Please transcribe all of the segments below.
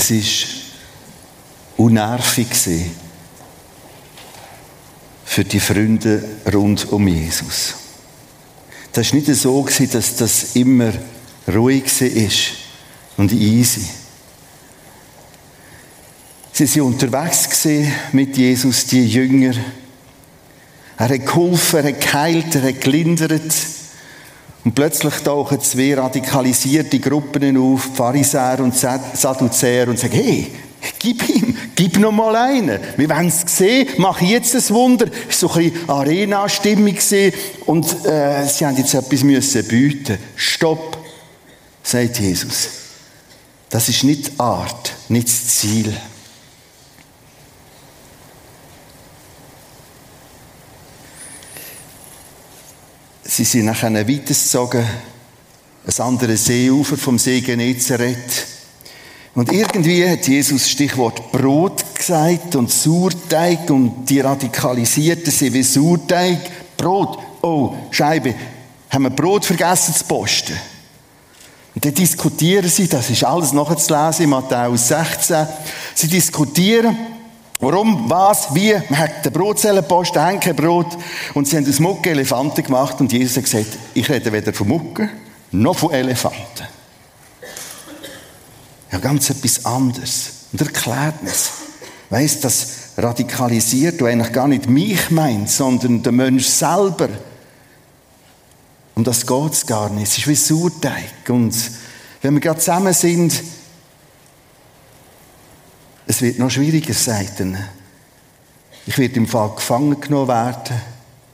Es war unnervig für die Freunde rund um Jesus. Das war nicht so, dass das immer ruhig war und easy. Sie waren unterwegs mit Jesus, die Jünger. Er hat geholfen, er hat geheilt, er hat gelindert. Und plötzlich tauchen zwei radikalisierte Gruppen auf, Pharisäer und Sadduzäer, und sagen, hey, gib ihm, gib noch mal einen. Wir wollen es sehen, mach jetzt ein Wunder. Es war so ein bisschen Arena-Stimmung und äh, sie haben jetzt etwas müssen bieten. Stopp, sagt Jesus. Das ist nicht die Art, nicht das Ziel. Sie sind nachher weitergezogen, ein anderes Seeufer vom See Genezareth. Und irgendwie hat Jesus Stichwort Brot gesagt und Sauerteig und die Radikalisierten sind wie Sauerteig. Brot, oh, Scheibe, haben wir Brot vergessen zu posten. Und dann diskutieren sie, das ist alles nachzulesen in Matthäus 16. Sie diskutieren, Warum, was, wie, man hat den Brotzellenpost, den Henkelbrot und sie haben aus Mucke Elefanten gemacht und Jesus hat gesagt, ich rede weder von Mucke noch von Elefanten. Ja, ganz etwas anderes. Und erklärt es. Weißt, das radikalisiert, du eigentlich gar nicht mich meint, sondern der Mensch selber. Um das geht es gar nicht. Es ist wie Sauerteig. Und wenn wir gerade zusammen sind, wird noch schwieriger, sagt er. Ich werde im Fall gefangen genommen werden,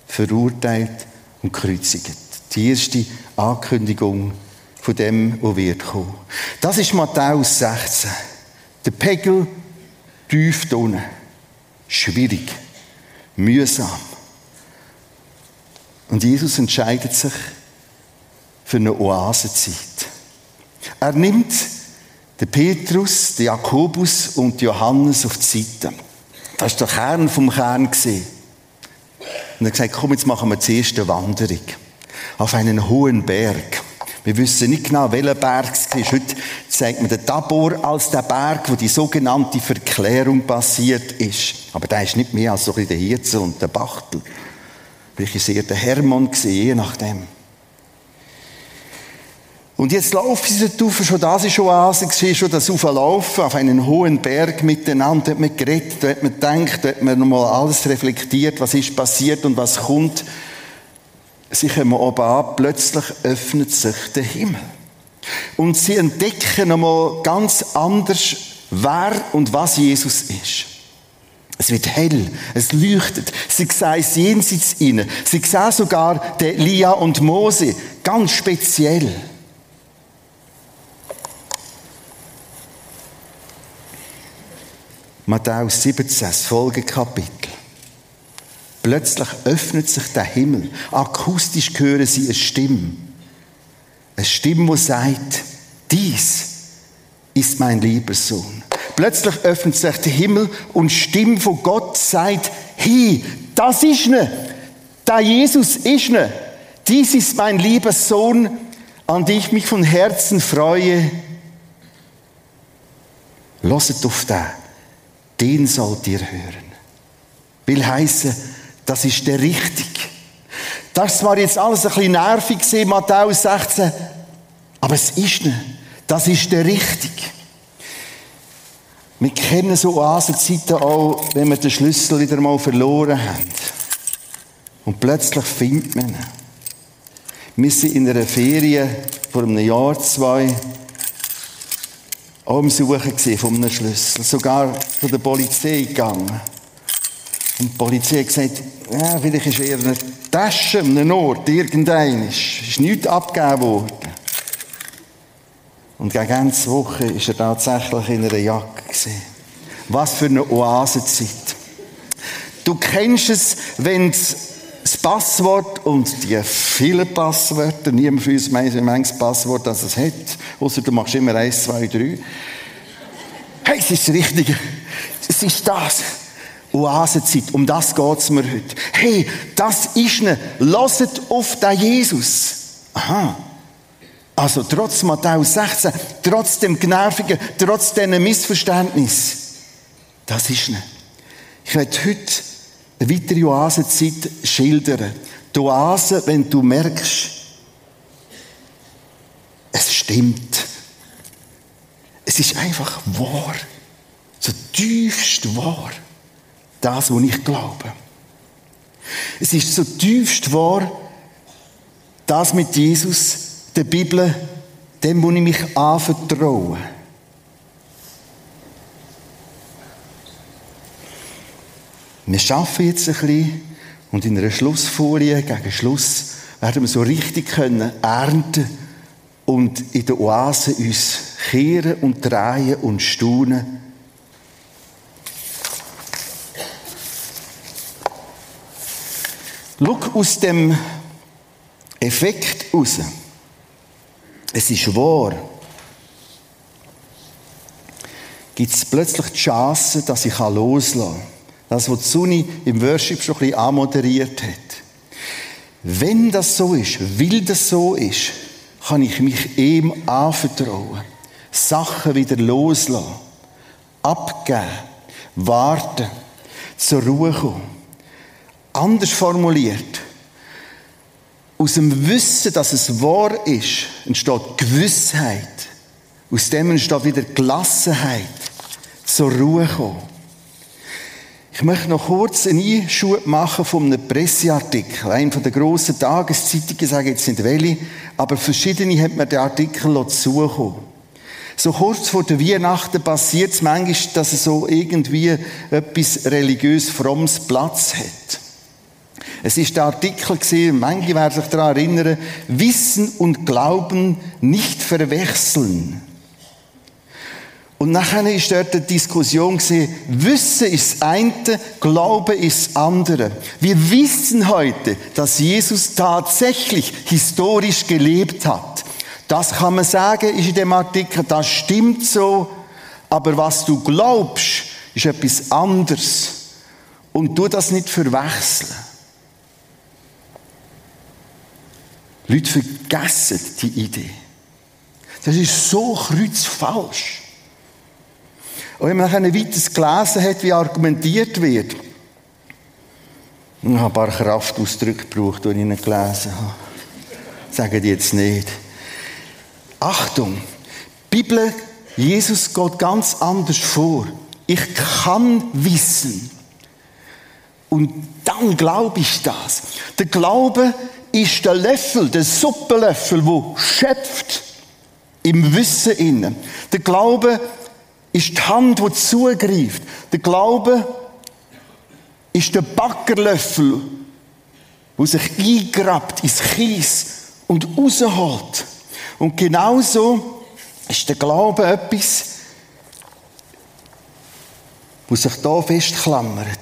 verurteilt und gekreuzigt. Die erste Ankündigung von dem, was wird kommen. Das ist Matthäus 16. Der Pegel tief unten. Schwierig. Mühsam. Und Jesus entscheidet sich für eine Oasenzeit. Er nimmt der Petrus, der Jakobus und Johannes auf die Seite. Das war der Kern vom Kern. Und er hat gesagt, komm, jetzt machen wir die erste Wanderung. Auf einen hohen Berg. Wir wissen nicht genau, welcher Berg es ist. Heute zeigt man den Tabor als der Berg, wo die sogenannte Verklärung passiert ist. Aber der ist nicht mehr als so ein der Hirzel und der Bachtel. Vielleicht ist eher der Hermann je nachdem. Und jetzt laufen sie dort schon das ist schon Oase, schon das Auflaufen auf einen hohen Berg miteinander, da hat man geredet, da hat man gedacht, da hat man nochmal alles reflektiert, was ist passiert und was kommt. Sie kommen oben an, plötzlich öffnet sich der Himmel. Und sie entdecken nochmal ganz anders, wer und was Jesus ist. Es wird hell, es leuchtet. Sie sehen jenseits inne. Sie sehen sogar den Lia und Mose, ganz speziell. Matthäus 17, das Folgekapitel. Plötzlich öffnet sich der Himmel. Akustisch hören sie eine Stimme. Eine Stimme, die sagt, dies ist mein lieber Sohn. Plötzlich öffnet sich der Himmel und Stimme von Gott sagt, hi, das ist ne, da Jesus ist ne. Dies ist mein lieber Sohn, an den ich mich von Herzen freue. Loset auf den den sollt ihr hören. Will heißen, das ist der richtig. Das war jetzt alles ein bisschen nervig gewesen, Matthäus 16, aber es ist nicht. Das ist der richtig. Wir kennen so Oasenzeiten auch, wenn wir den Schlüssel wieder mal verloren haben. Und plötzlich findet man ihn. Wir sind in einer Ferien vor einem Jahr, zwei, auch am Suchen von einem Schlüssel. Sogar von der Polizei gegangen. Und die Polizei hat gesagt, ja, vielleicht ist er in einer Tasche, an einem Ort, irgendein. Es ist nichts abgegeben worden. Und gegen ganze Woche ist er tatsächlich in einer Jacke gesehen. Was für eine Oasenzeit. Du kennst es, wenn das Passwort und die vielen Passwörter, niemand von uns weiß, wie manches Passwort das es hat, außer du machst immer eins, zwei, drei. Hey, es ist das Richtige. Es ist das. Oasenzeit, um das geht es mir heute. Hey, das ist ne. Lasst auf den Jesus. Aha. Also trotz Matthäus 16, trotz dem Genervigen, trotz diesem Missverständnis, das ist nicht. Ich werde heute eine weitere Oasenzeit schildern. Die Oase, wenn du merkst, stimmt. Es ist einfach wahr. So tiefst wahr. Das, was ich glaube. Es ist so tiefst wahr, das mit Jesus, der Bibel, dem muss ich mich anvertrauen. Wir schaffen jetzt ein bisschen und in einer Schlussfolie, gegen Schluss, werden wir so richtig können ernten und in der Oase uns kehren und drehen und staunen. Schau aus dem Effekt raus. Es ist wahr. Gibt es plötzlich die Chance, dass ich loslassen kann. Das, was Suni im Worship schon ein bisschen anmoderiert hat. Wenn das so ist, weil das so ist, kann ich mich ihm anvertrauen. Sachen wieder loslassen. Abgeben. Warten. Zur Ruhe kommen. Anders formuliert. Aus dem Wissen, dass es wahr ist, entsteht Gewissheit. Aus dem entsteht wieder Gelassenheit. Zur Ruhe kommen. Ich möchte noch kurz einen Einschub machen von einem Presseartikel. Einer der grossen Tageszeitungen, sage jetzt nicht welche, aber verschiedene hat mir den Artikel zugekommen. So kurz vor der Weihnachten passiert es manchmal, dass es so irgendwie etwas religiös frommes Platz hat. Es ist der Artikel gesehen, manche werden sich daran erinnern, Wissen und Glauben nicht verwechseln. Und nachher ist dort eine Diskussion Wissen ist das eine, Glaube ist das andere. Wir wissen heute, dass Jesus tatsächlich historisch gelebt hat. Das kann man sagen, ist in dem Artikel, das stimmt so, aber was du glaubst, ist etwas anderes. Und du das nicht verwechseln. Leute vergessen die Idee. Das ist so kreuzfalsch. Und wenn man dann weiter gelesen hat, wie argumentiert wird, ich habe ein paar Kraftausdrücke gebraucht, die ich nicht gelesen habe. Sagen die jetzt nicht. Achtung! Die Bibel, Jesus geht ganz anders vor. Ich kann wissen. Und dann glaube ich das. Der Glaube ist der Löffel, der Suppenlöffel, wo schöpft im Wissen innen. Der Glaube ist die Hand, die zugreift. Der Glaube ist der Backerlöffel, der sich eingrabt ins Kies und rausholt. Und genauso ist der Glaube etwas, wo sich da festklammert.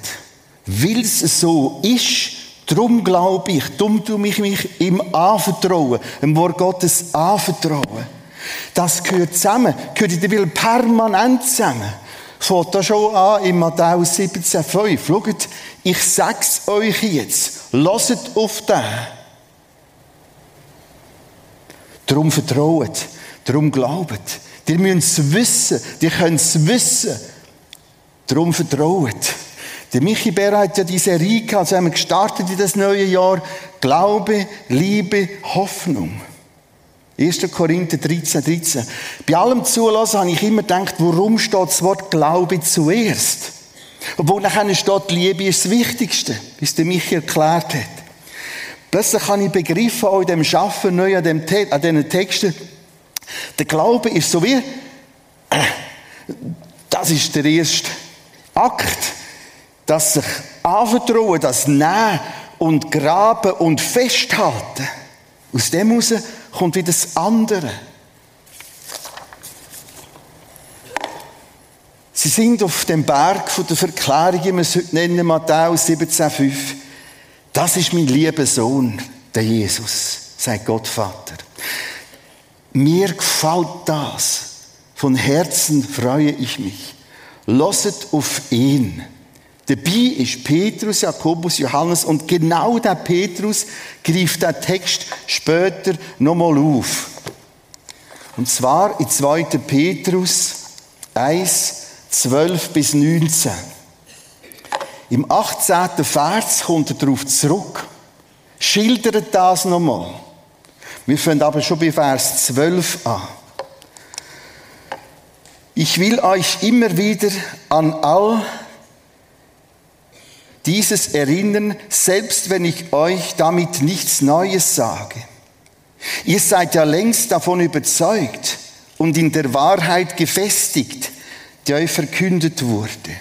Weil es so ist, darum glaube ich, darum tue ich mich ihm anvertrauen, dem Wort Gottes anvertrauen. Das gehört zusammen, gehört in der Bibel permanent zusammen. Fängt da schon an in Matthäus 17,5. Schaut, ich sag's euch jetzt. Lasst auf den. Darum vertraut, darum glaubt. Ihr müsst es wissen, ihr könnt es wissen. Darum vertraut. Der Michi Bär hat ja diese Serie gehabt, also haben wir gestartet in das neue Jahr. Glaube, Liebe, Hoffnung. 1. Korinther 13, 13. Bei allem Zulassen habe ich immer gedacht, warum steht das Wort Glaube zuerst? Obwohl nachher steht, Liebe ist das Wichtigste, wie es der Michi erklärt hat. Plötzlich habe ich begriffen, auch in dem Schaffen neu an, dem, an diesen Texten, der Glaube ist so wie, äh, das ist der erste Akt, dass sich anvertrauen, das Nehmen und Graben und Festhalten. Aus dem heraus kommt wieder das andere. Sie sind auf dem Berg von der Verklärung, wie wir es heute nennen, Matthäus 17,5. Das ist mein lieber Sohn, der Jesus, sagt Gott Vater. Mir gefällt das. Von Herzen freue ich mich. Losset auf ihn. Dabei ist Petrus, Jakobus, Johannes und genau der Petrus greift der Text später nochmal auf. Und zwar in 2. Petrus 1, 12 bis 19. Im 18. Vers kommt er darauf zurück, schildert das nochmal. Wir fangen aber schon bei Vers 12 an. Ich will euch immer wieder an all dieses erinnern, selbst wenn ich euch damit nichts Neues sage. Ihr seid ja längst davon überzeugt und in der Wahrheit gefestigt, die euch verkündet wurde.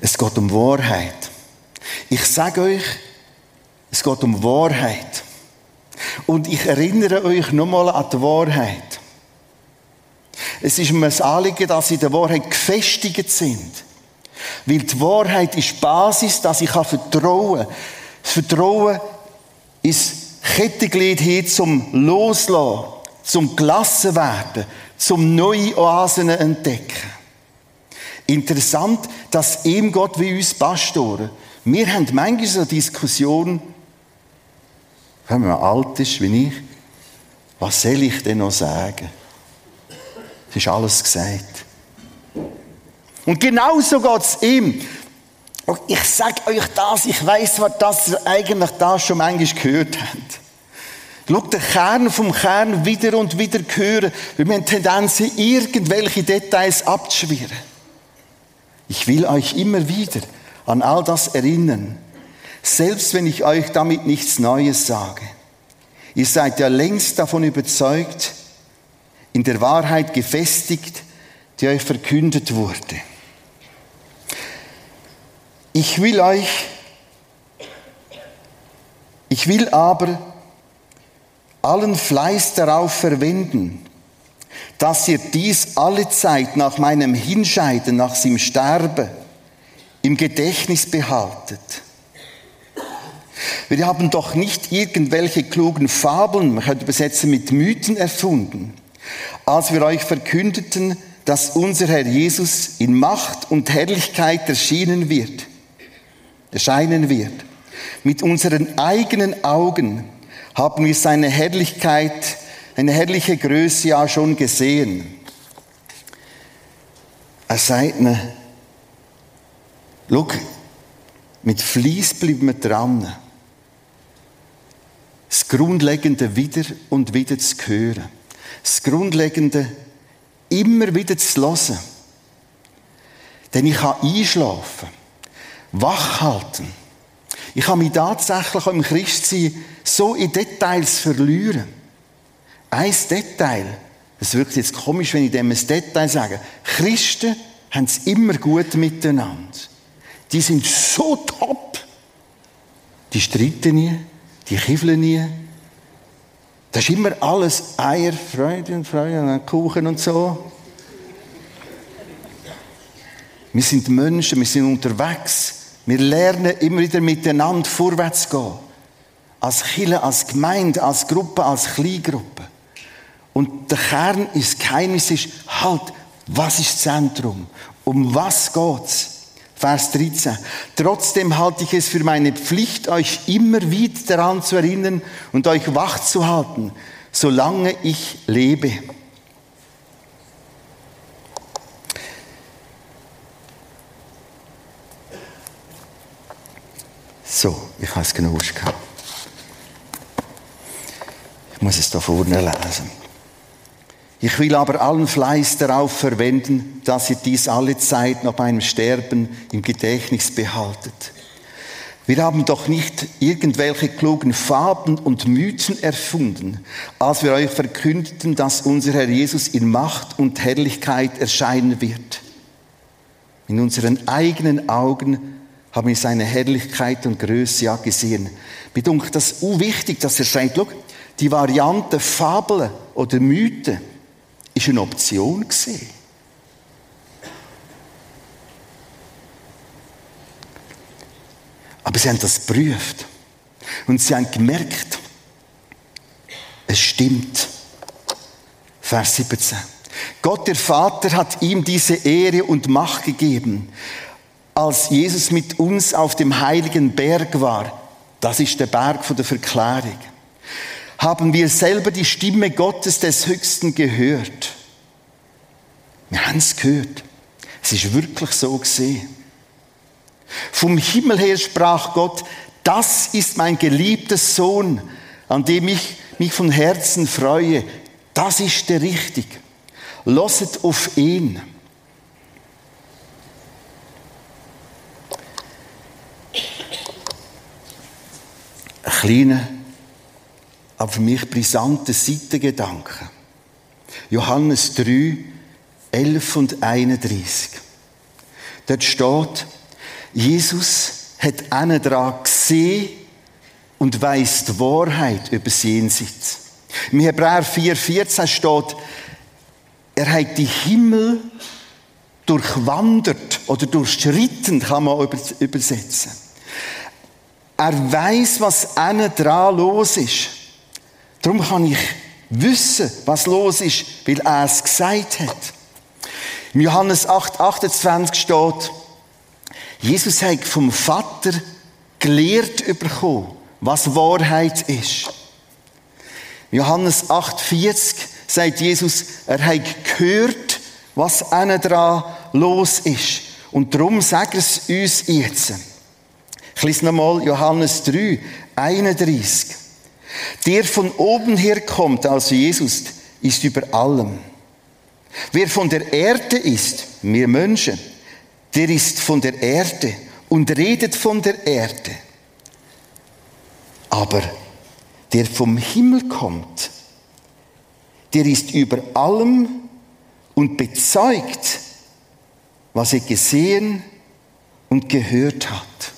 Es geht um Wahrheit. Ich sage euch, es geht um Wahrheit. Und ich erinnere euch nochmal an die Wahrheit. Es ist mir ein Anliegen, dass sie in der Wahrheit gefestigt sind. Weil die Wahrheit ist Basis, dass ich vertrauen kann. Das Vertrauen ist Kettenglied hin zum Loslassen, zum gelassen werden, zum neue Oasen entdecken. Interessant, dass ihm Gott wie uns Pastoren, wir haben manchmal so Diskussion, wenn man alt ist wie ich, was soll ich denn noch sagen? Es ist alles gesagt. Und genauso geht es ihm. Und ich sage euch das, ich weiß, was das eigentlich das schon manchmal gehört habt. Schau, den Kern vom Kern wieder und wieder hören, wir haben Tendenzen, irgendwelche Details abzuschwirren. Ich will euch immer wieder an all das erinnern, selbst wenn ich euch damit nichts Neues sage. Ihr seid ja längst davon überzeugt, in der Wahrheit gefestigt, die euch verkündet wurde. Ich will euch, ich will aber allen Fleiß darauf verwenden, dass ihr dies alle Zeit nach meinem Hinscheiden, nach seinem Sterben im Gedächtnis behaltet. Wir haben doch nicht irgendwelche klugen Fabeln, man könnte übersetzen mit Mythen erfunden, als wir euch verkündeten, dass unser Herr Jesus in Macht und Herrlichkeit erschienen wird, erscheinen wird. Mit unseren eigenen Augen haben wir seine Herrlichkeit eine herrliche Größe ja schon gesehen. Er sagt mir, schau, mit Fleiss bleiben wir dran. Das Grundlegende wieder und wieder zu hören. Das Grundlegende immer wieder zu hören. Denn ich kann einschlafen, wachhalten. Ich kann mich tatsächlich im Christsein so in Details verlieren. Ein Detail, es wirkt jetzt komisch, wenn ich dem ein Detail sage. Christen haben es immer gut miteinander. Die sind so top. Die streiten nie, die kiffeln nie. Das ist immer alles Eier, Freude und Freude und Kuchen und so. Wir sind Menschen, wir sind unterwegs. Wir lernen immer wieder miteinander vorwärts zu gehen. Als Kirche, als Gemeinde, als Gruppe, als Kleingruppe. Und der Kern ist Geheimnis ist halt, was ist das Zentrum? Um was geht's? Vers 13. Trotzdem halte ich es für meine Pflicht, euch immer wieder daran zu erinnern und euch wach zu halten, solange ich lebe. So, ich habe es genau gehabt. Ich muss es da vorne lesen. Ich will aber allen Fleiß darauf verwenden, dass ihr dies alle Zeit nach meinem Sterben im Gedächtnis behaltet. Wir haben doch nicht irgendwelche klugen Fabeln und Mythen erfunden, als wir euch verkündeten, dass unser Herr Jesus in Macht und Herrlichkeit erscheinen wird. In unseren eigenen Augen haben wir seine Herrlichkeit und Größe ja gesehen. Bedunkt das so wichtig, dass er sagt, schau, die Variante Fabel oder Mythen, ist eine Option gewesen. Aber sie haben das geprüft. Und sie haben gemerkt, es stimmt. Vers 17. Gott der Vater hat ihm diese Ehre und Macht gegeben, als Jesus mit uns auf dem heiligen Berg war. Das ist der Berg von der Verklärung haben wir selber die Stimme Gottes des Höchsten gehört. Wir haben es gehört. Es ist wirklich so gesehen. Vom Himmel her sprach Gott, das ist mein geliebter Sohn, an dem ich mich von Herzen freue. Das ist der richtig. Losset auf ihn. Ein kleiner, aber für mich brisanter Seitengedanke. Johannes 3, 11 und 31. Dort steht, Jesus hat einen dran gesehen und weiss die Wahrheit über das Jenseits. Im Hebräer 4,14 steht, er hat die Himmel durchwandert oder durchschritten, kann man übersetzen. Er weiß, was innen dran los ist. Darum kann ich wissen, was los ist, weil er es gesagt hat. Im Johannes 8, 28 steht, Jesus hat vom Vater gelehrt bekommen, was Wahrheit ist. Im Johannes 8, 40 sagt Jesus, er hat gehört, was innen dran los ist. Und darum sagt er es uns jetzt. Ich lese nochmal Johannes 3, 31. Der von oben her kommt, also Jesus, ist über allem. Wer von der Erde ist, wir Menschen, der ist von der Erde und redet von der Erde. Aber der vom Himmel kommt, der ist über allem und bezeugt, was er gesehen und gehört hat.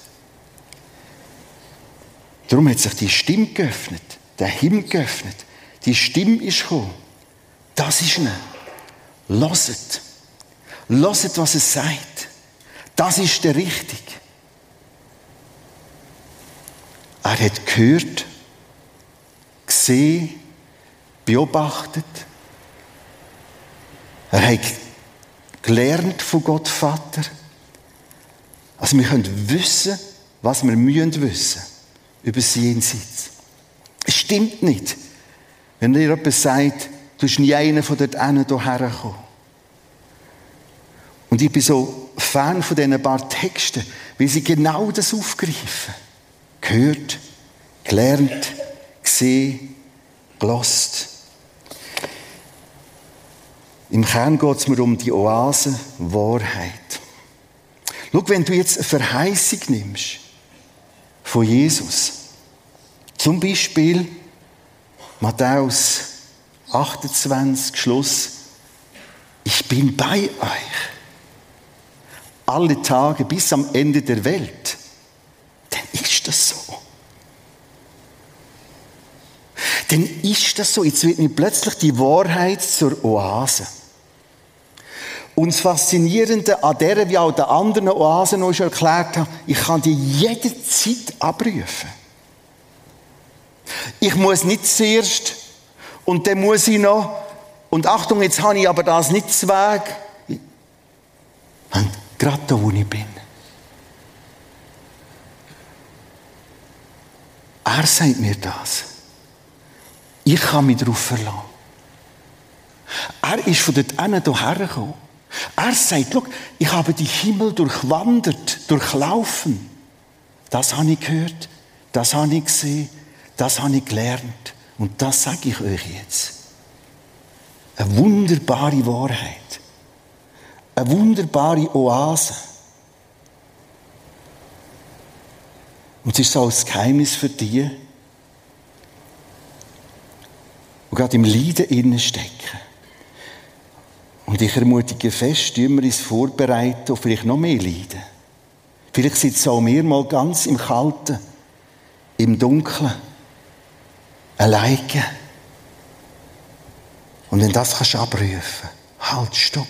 Darum hat sich die Stimme geöffnet, der Himmel geöffnet. Die Stimme ist gekommen. Das ist eine. Loset. Loset, was es sagt. Das ist der richtig. Er hat gehört, gesehen, beobachtet. Er hat gelernt von Gott Vater. Also wir können wissen, was wir müssen wissen über das Jenseits. Es stimmt nicht, wenn dir jemand sagt, du bist nie einer von dort hierher gekommen. Und ich bin so Fan von diesen paar Texten, weil sie genau das aufgreifen. Gehört, gelernt, gesehen, gelost. Im Kern geht es mir um die Oase Wahrheit. Schau, wenn du jetzt eine Verheißung nimmst von Jesus, zum Beispiel Matthäus 28, Schluss, ich bin bei euch alle Tage bis am Ende der Welt, dann ist das so. Dann ist das so. Jetzt wird mir plötzlich die Wahrheit zur Oase. Und das Faszinierende an der, wie auch der anderen Oasen noch schon erklärt habe, ich kann die jederzeit abrufen. Ich muss nicht zuerst und dann muss ich noch, und Achtung, jetzt habe ich aber das nicht zu Weg. Gerade da, wo ich bin. Er sagt mir das. Ich kann mich darauf verlassen. Er ist von dort hinten hierher gekommen. Er sagt, schau, ich habe die Himmel durchwandert, durchlaufen. Das habe ich gehört, das habe ich gesehen, das habe ich gelernt. Und das sage ich euch jetzt. Eine wunderbare Wahrheit. Eine wunderbare Oase. Und es ist so ein Geheimnis für die, die gerade im Leiden innen stecken. Und ich ermutige fest, tun wir uns vorbereiten auf vielleicht noch mehr Leiden. Vielleicht sitzt auch mir mal ganz im Kalten, im Dunkeln, alleine. Und wenn das kannst du abrufen, halt, stopp.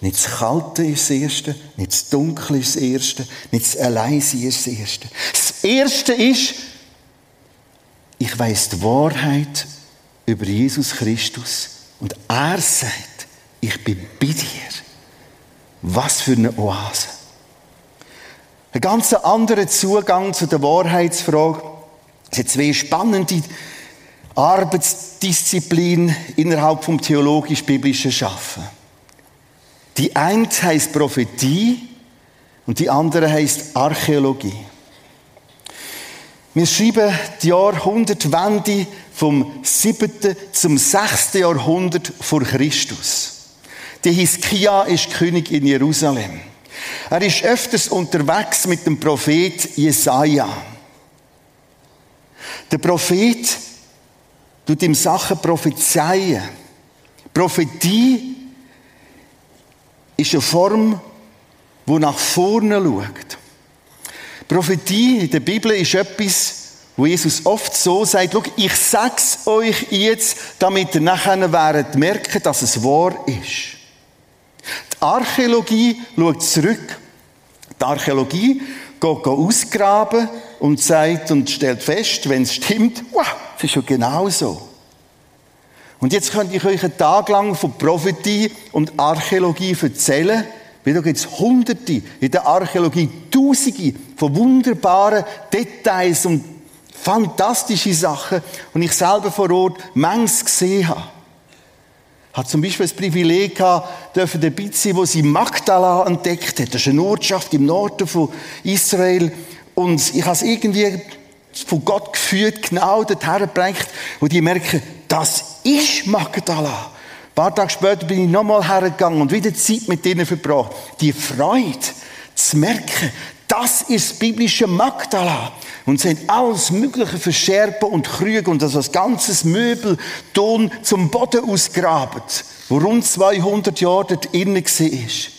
Nicht das Kalte ist das Erste, nicht das Dunkle ist das Erste, nicht das Alleinsein ist das Erste. Das Erste ist, ich weiß die Wahrheit über Jesus Christus und er sagt, ich bin bei dir. Was für eine Oase. Ein ganz anderer Zugang zu der Wahrheitsfrage. Es sind zwei spannende Arbeitsdisziplin innerhalb vom theologisch-biblischen Schaffen. Die eine heißt Prophetie und die andere heißt Archäologie. Wir schreiben die Jahrhundertwende vom 7. zum 6. Jahrhundert vor Christus. Der Hiskia ist König in Jerusalem. Er ist öfters unterwegs mit dem Prophet Jesaja. Der Prophet tut ihm Sachen prophezeien. Prophetie ist eine Form, die nach vorne schaut. Prophetie in der Bibel ist etwas, wo Jesus oft so sagt, Schau, ich sag's euch jetzt, damit ihr nachher werdet merken, dass es wahr ist. Archäologie schaut zurück. Die Archäologie geht ausgraben und sagt und stellt fest, wenn es stimmt, wow, das ist ja genau so. Und jetzt könnte ich euch einen Tag lang von Prophetie und Archäologie erzählen, weil da gibt es Hunderte, in der Archäologie Tausende von wunderbaren Details und fantastische Sachen und ich selber vor Ort manches gesehen habe. Hat zum Beispiel das Privileg gehabt, dürfen dabei sein, wo sie Magdala entdeckt hat. Das ist eine Ortschaft im Norden von Israel. Und ich habe es irgendwie von Gott geführt, genau dorthin gebracht, wo die merken, das ist Magdala. Ein paar Tage später bin ich nochmal hergegangen und wieder Zeit mit ihnen verbracht. Die Freude zu merken, das ist biblische Magdala. Und haben alles Mögliche verscherben und Krüge und das ganzes Möbel, Ton zum Boden ausgraben, wo rund 200 Jahre dort innen war.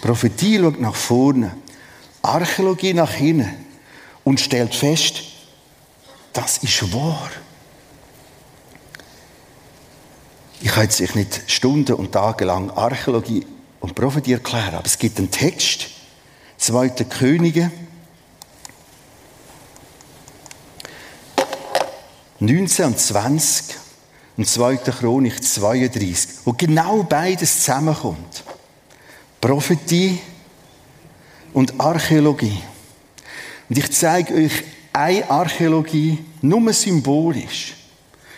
Prophetie schaut nach vorne, Archäologie nach hinten und stellt fest, das ist wahr. Ich kann jetzt nicht Stunden und Tage lang Archäologie und Prophetie erklären, aber es gibt einen Text, 2. Könige, 19 und 20 und 2. Chronik 32, wo genau beides zusammenkommt. Prophetie und Archäologie. Und ich zeige euch eine Archäologie, nur symbolisch.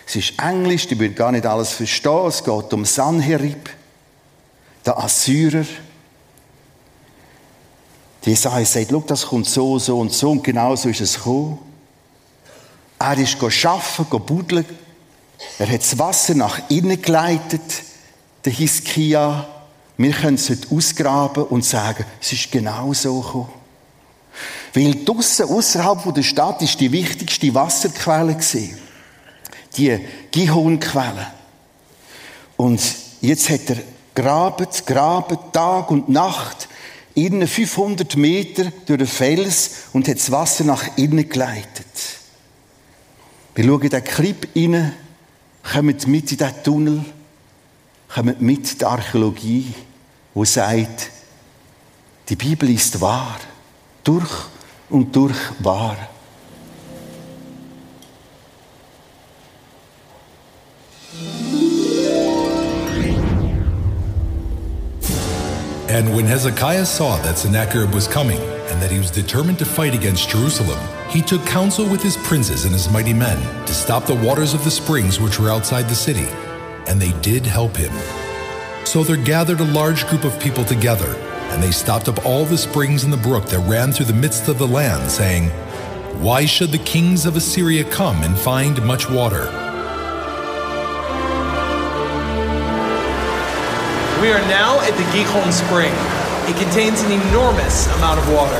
Es ist Englisch, die will gar nicht alles verstehen. Es geht um Sanherib, der Assyrer. Die Jesaja sagt, das kommt so, so und so und genau so ist es gekommen. Er ist arbeiten, buddeln. Er hat das Wasser nach innen geleitet, der Hiskia. Wir können es heute ausgraben und sagen, es ist genau so gekommen. Weil draussen, außerhalb der Stadt, ist die wichtigste Wasserquelle die Gihonquelle. Und jetzt hat er graben, graben, Tag und Nacht, innen 500 Meter durch den Fels und hat das Wasser nach innen geleitet. Wir schauen in den Clip rein, kommen mit in diesen Tunnel, kommen mit in die Archäologie, wo sagt, die Bibel ist wahr, durch und durch wahr. And when Hezekiah saw that Sennacherib was coming, and that he was determined to fight against Jerusalem, he took counsel with his princes and his mighty men to stop the waters of the springs which were outside the city. And they did help him. So there gathered a large group of people together, and they stopped up all the springs in the brook that ran through the midst of the land, saying, Why should the kings of Assyria come and find much water? We are now at the Gihon Spring. It contains an enormous amount of water.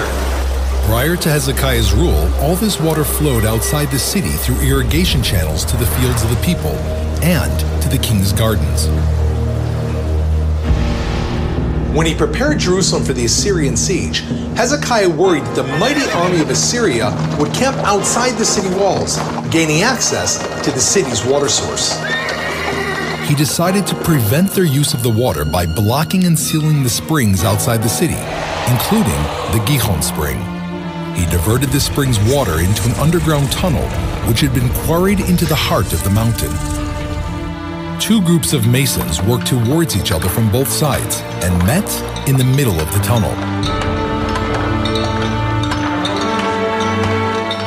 Prior to Hezekiah's rule, all this water flowed outside the city through irrigation channels to the fields of the people and to the king's gardens. When he prepared Jerusalem for the Assyrian siege, Hezekiah worried that the mighty army of Assyria would camp outside the city walls, gaining access to the city's water source he decided to prevent their use of the water by blocking and sealing the springs outside the city, including the Gihon Spring. He diverted the spring's water into an underground tunnel which had been quarried into the heart of the mountain. Two groups of masons worked towards each other from both sides and met in the middle of the tunnel.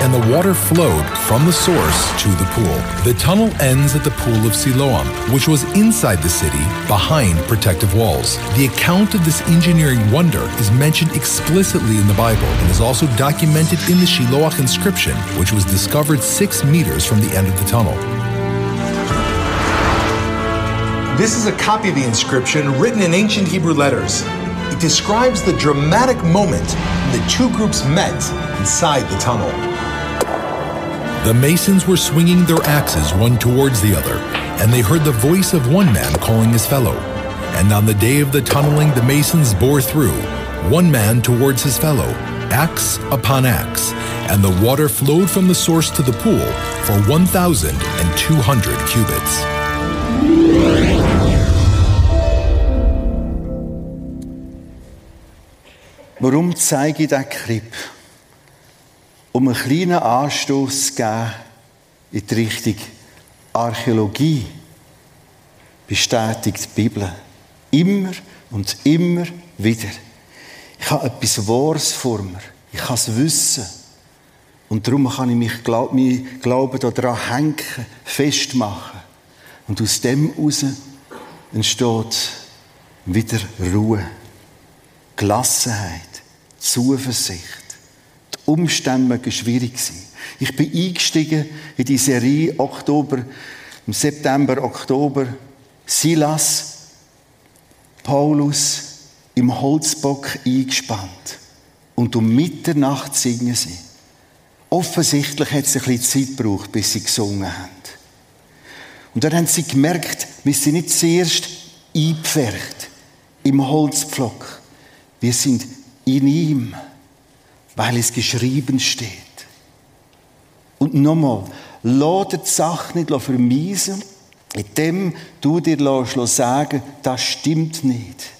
And the water flowed from the source to the pool. The tunnel ends at the pool of Siloam, which was inside the city, behind protective walls. The account of this engineering wonder is mentioned explicitly in the Bible and is also documented in the Shiloach inscription, which was discovered six meters from the end of the tunnel. This is a copy of the inscription written in ancient Hebrew letters. It describes the dramatic moment when the two groups met inside the tunnel. The masons were swinging their axes one towards the other, and they heard the voice of one man calling his fellow. And on the day of the tunneling, the masons bore through, one man towards his fellow, axe upon axe, and the water flowed from the source to the pool for 1,200 cubits. Warum zeige ich diesen? Um einen kleinen Anstoß zu geben in die Richtung Archäologie, bestätigt die Bibel. Immer und immer wieder. Ich habe etwas Wahres vor mir. Ich kann es wissen. Und darum kann ich mich, glaub, mein Glauben daran hängen, festmachen. Und aus dem heraus entsteht wieder Ruhe, Gelassenheit, Zuversicht. Umstände mögen schwierig sein. Ich bin eingestiegen in die Serie Oktober, im September, Oktober. Silas, Paulus im Holzbock eingespannt. Und um Mitternacht singen sie. Offensichtlich hat es ein bisschen Zeit gebraucht, bis sie gesungen haben. Und dann haben sie gemerkt, wir sind nicht zuerst eingepfercht im Holzpflock. Wir sind in ihm, weil es geschrieben steht. Und nochmal, dir die Sache nicht vermeisen, indem du dir sagen das stimmt nicht.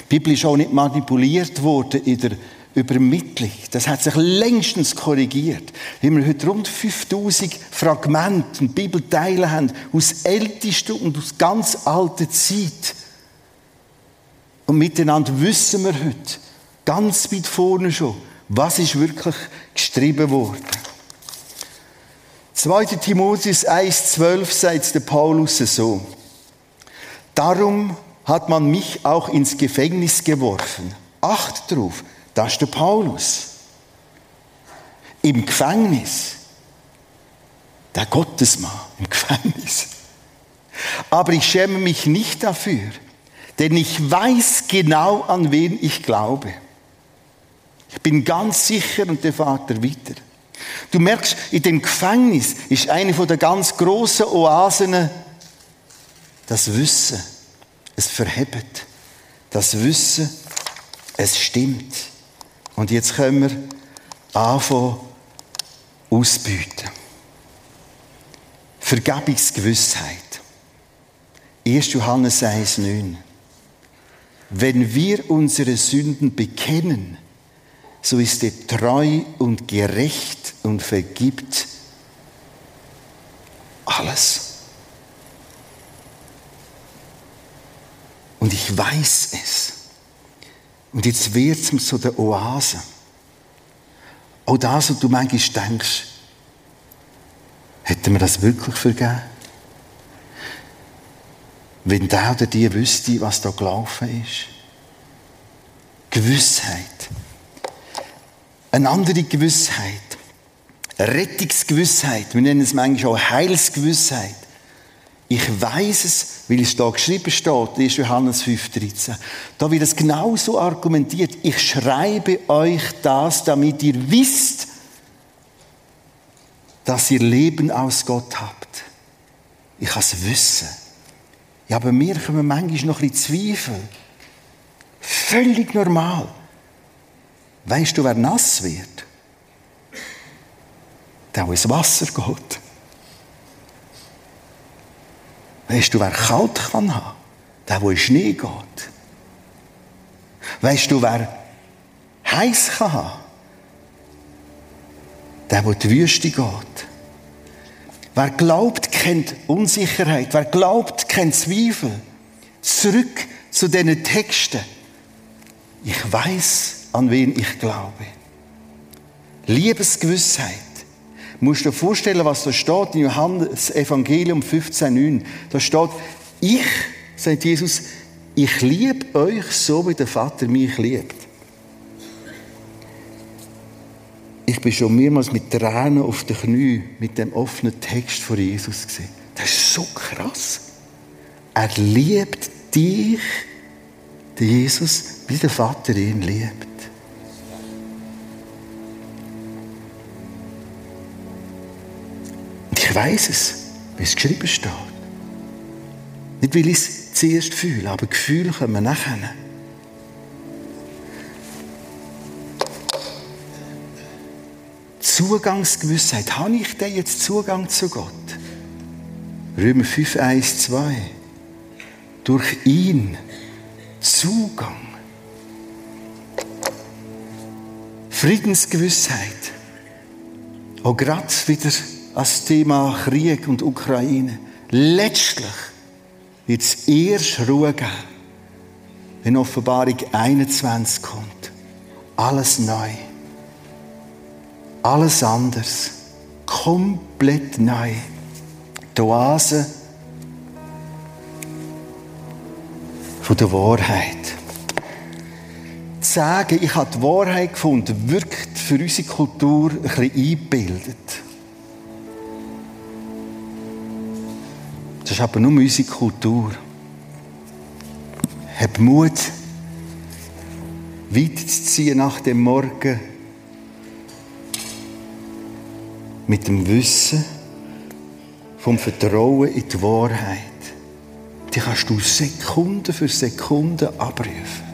Die Bibel ist auch nicht manipuliert worden in der Übermittlung. Das hat sich längstens korrigiert. Wir heute rund 5000 Fragmente und Bibelteile haben, aus ältesten und aus ganz alter Zeit. Und miteinander wissen wir heute, ganz weit vorne schon, was ist wirklich geschrieben worden. 2. Timotheus 1,12 sagt der Paulus so. Darum hat man mich auch ins Gefängnis geworfen. Acht drauf, das ist der Paulus. Im Gefängnis. Der Gottesmann im Gefängnis. Aber ich schäme mich nicht dafür, denn ich weiß genau, an wen ich glaube. Ich bin ganz sicher und der Vater weiter. Du merkst, in dem Gefängnis ist eine von der ganz großen Oasen das Wissen. Es verhebt. Das Wissen, es stimmt. Und jetzt können wir anfangen ausbieten. Vergebungsgewissheit. 1. Johannes 1,9. Wenn wir unsere Sünden bekennen, so ist er treu und gerecht und vergibt alles. Und ich weiß es. Und jetzt wird es zu der Oase. Auch das, was du manchmal denkst, hätten wir das wirklich vergeben? Wenn der oder die wüsste, was da gelaufen ist. Gewissheit. Eine andere Gewissheit. Rettungsgewissheit. Wir nennen es manchmal auch Heilsgewissheit. Ich weiß es, weil es da geschrieben steht, 1. Johannes 5,13. Da wird es genauso argumentiert. Ich schreibe euch das, damit ihr wisst, dass ihr Leben aus Gott habt. Ich kann es wissen. Ja, aber mir kommen manchmal noch ein bisschen Zweifel. Völlig normal. Weißt du, wer nass wird? Der, der ins Wasser geht. Weißt du, wer kalt kann haben? Der, der in Schnee geht. Weißt du, wer heiß kann haben? Der, der in die Wüste geht. Wer glaubt, kennt Unsicherheit. Wer glaubt, kennt Zweifel. Zurück zu diesen Texten. Ich weiß, an wen ich glaube. Liebesgewissheit. Du musst dir vorstellen, was da steht in Johannes Evangelium 15,9. Da steht, ich, sagt Jesus, ich liebe euch so, wie der Vater mich liebt. Ich bin schon mehrmals mit Tränen auf den Knie mit dem offenen Text von Jesus gesehen. Das ist so krass. Er liebt dich, Jesus, wie der Vater ihn liebt. Ich weiß es, wie es geschrieben steht. Nicht, weil ich es zuerst fühle, aber Gefühle kommen nachher. Zugangsgewissheit. Habe ich denn jetzt Zugang zu Gott? Römer 5, 1, 2. Durch ihn Zugang. Friedensgewissheit. Auch gerade wieder als Thema Krieg und Ukraine. Letztlich wird es erst Ruhe geben, wenn Offenbarung 21 kommt. Alles neu. Alles anders. Komplett neu. Die Oase von der Wahrheit. Zu sagen, ich habe die Wahrheit gefunden, wirkt für unsere Kultur ein bisschen eingebildet. Das ist aber nur unsere Kultur. Hab Mut, weiterzuziehen nach dem Morgen mit dem Wissen vom Vertrauen in die Wahrheit. Die kannst du Sekunde für Sekunde abrufen.